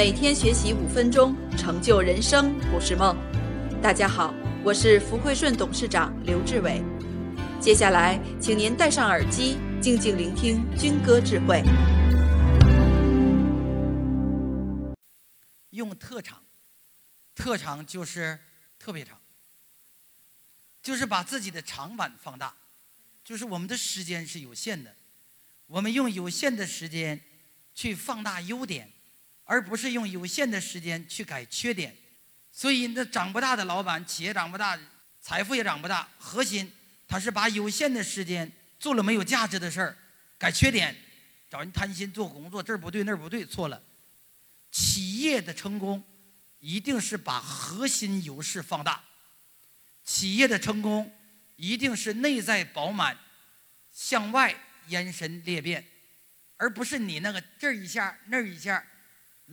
每天学习五分钟，成就人生不是梦。大家好，我是福汇顺董事长刘志伟。接下来，请您戴上耳机，静静聆听军歌智慧。用特长，特长就是特别长，就是把自己的长板放大，就是我们的时间是有限的，我们用有限的时间去放大优点，而不是用有限的时间去改缺点。所以，那长不大的老板，企业长不大，财富也长不大。核心，他是把有限的时间做了没有价值的事儿，改缺点，找人贪心做工作，这儿不对那儿不对，错了。企业的成功，一定是把核心优势放大。企业的成功，一定是内在饱满，向外延伸裂变，而不是你那个这儿一下那儿一下，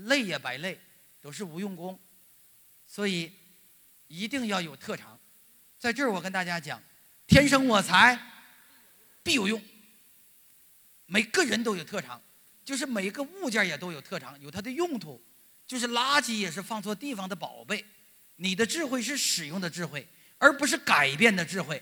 累也白累，都是无用功。所以，一定要有特长。在这儿，我跟大家讲，天生我材必有用。每个人都有特长。就是每一个物件也都有特长，有它的用途。就是垃圾也是放错地方的宝贝。你的智慧是使用的智慧，而不是改变的智慧。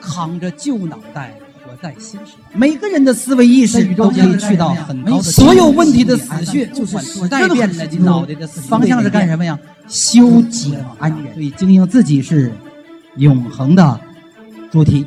扛着旧脑袋活在新时代，每个人的思维意识都可以去到很高的。所有问题的死穴就是时代变了，你脑袋的方向是干什么呀？修己安人。所以经营自己是永恒的主题。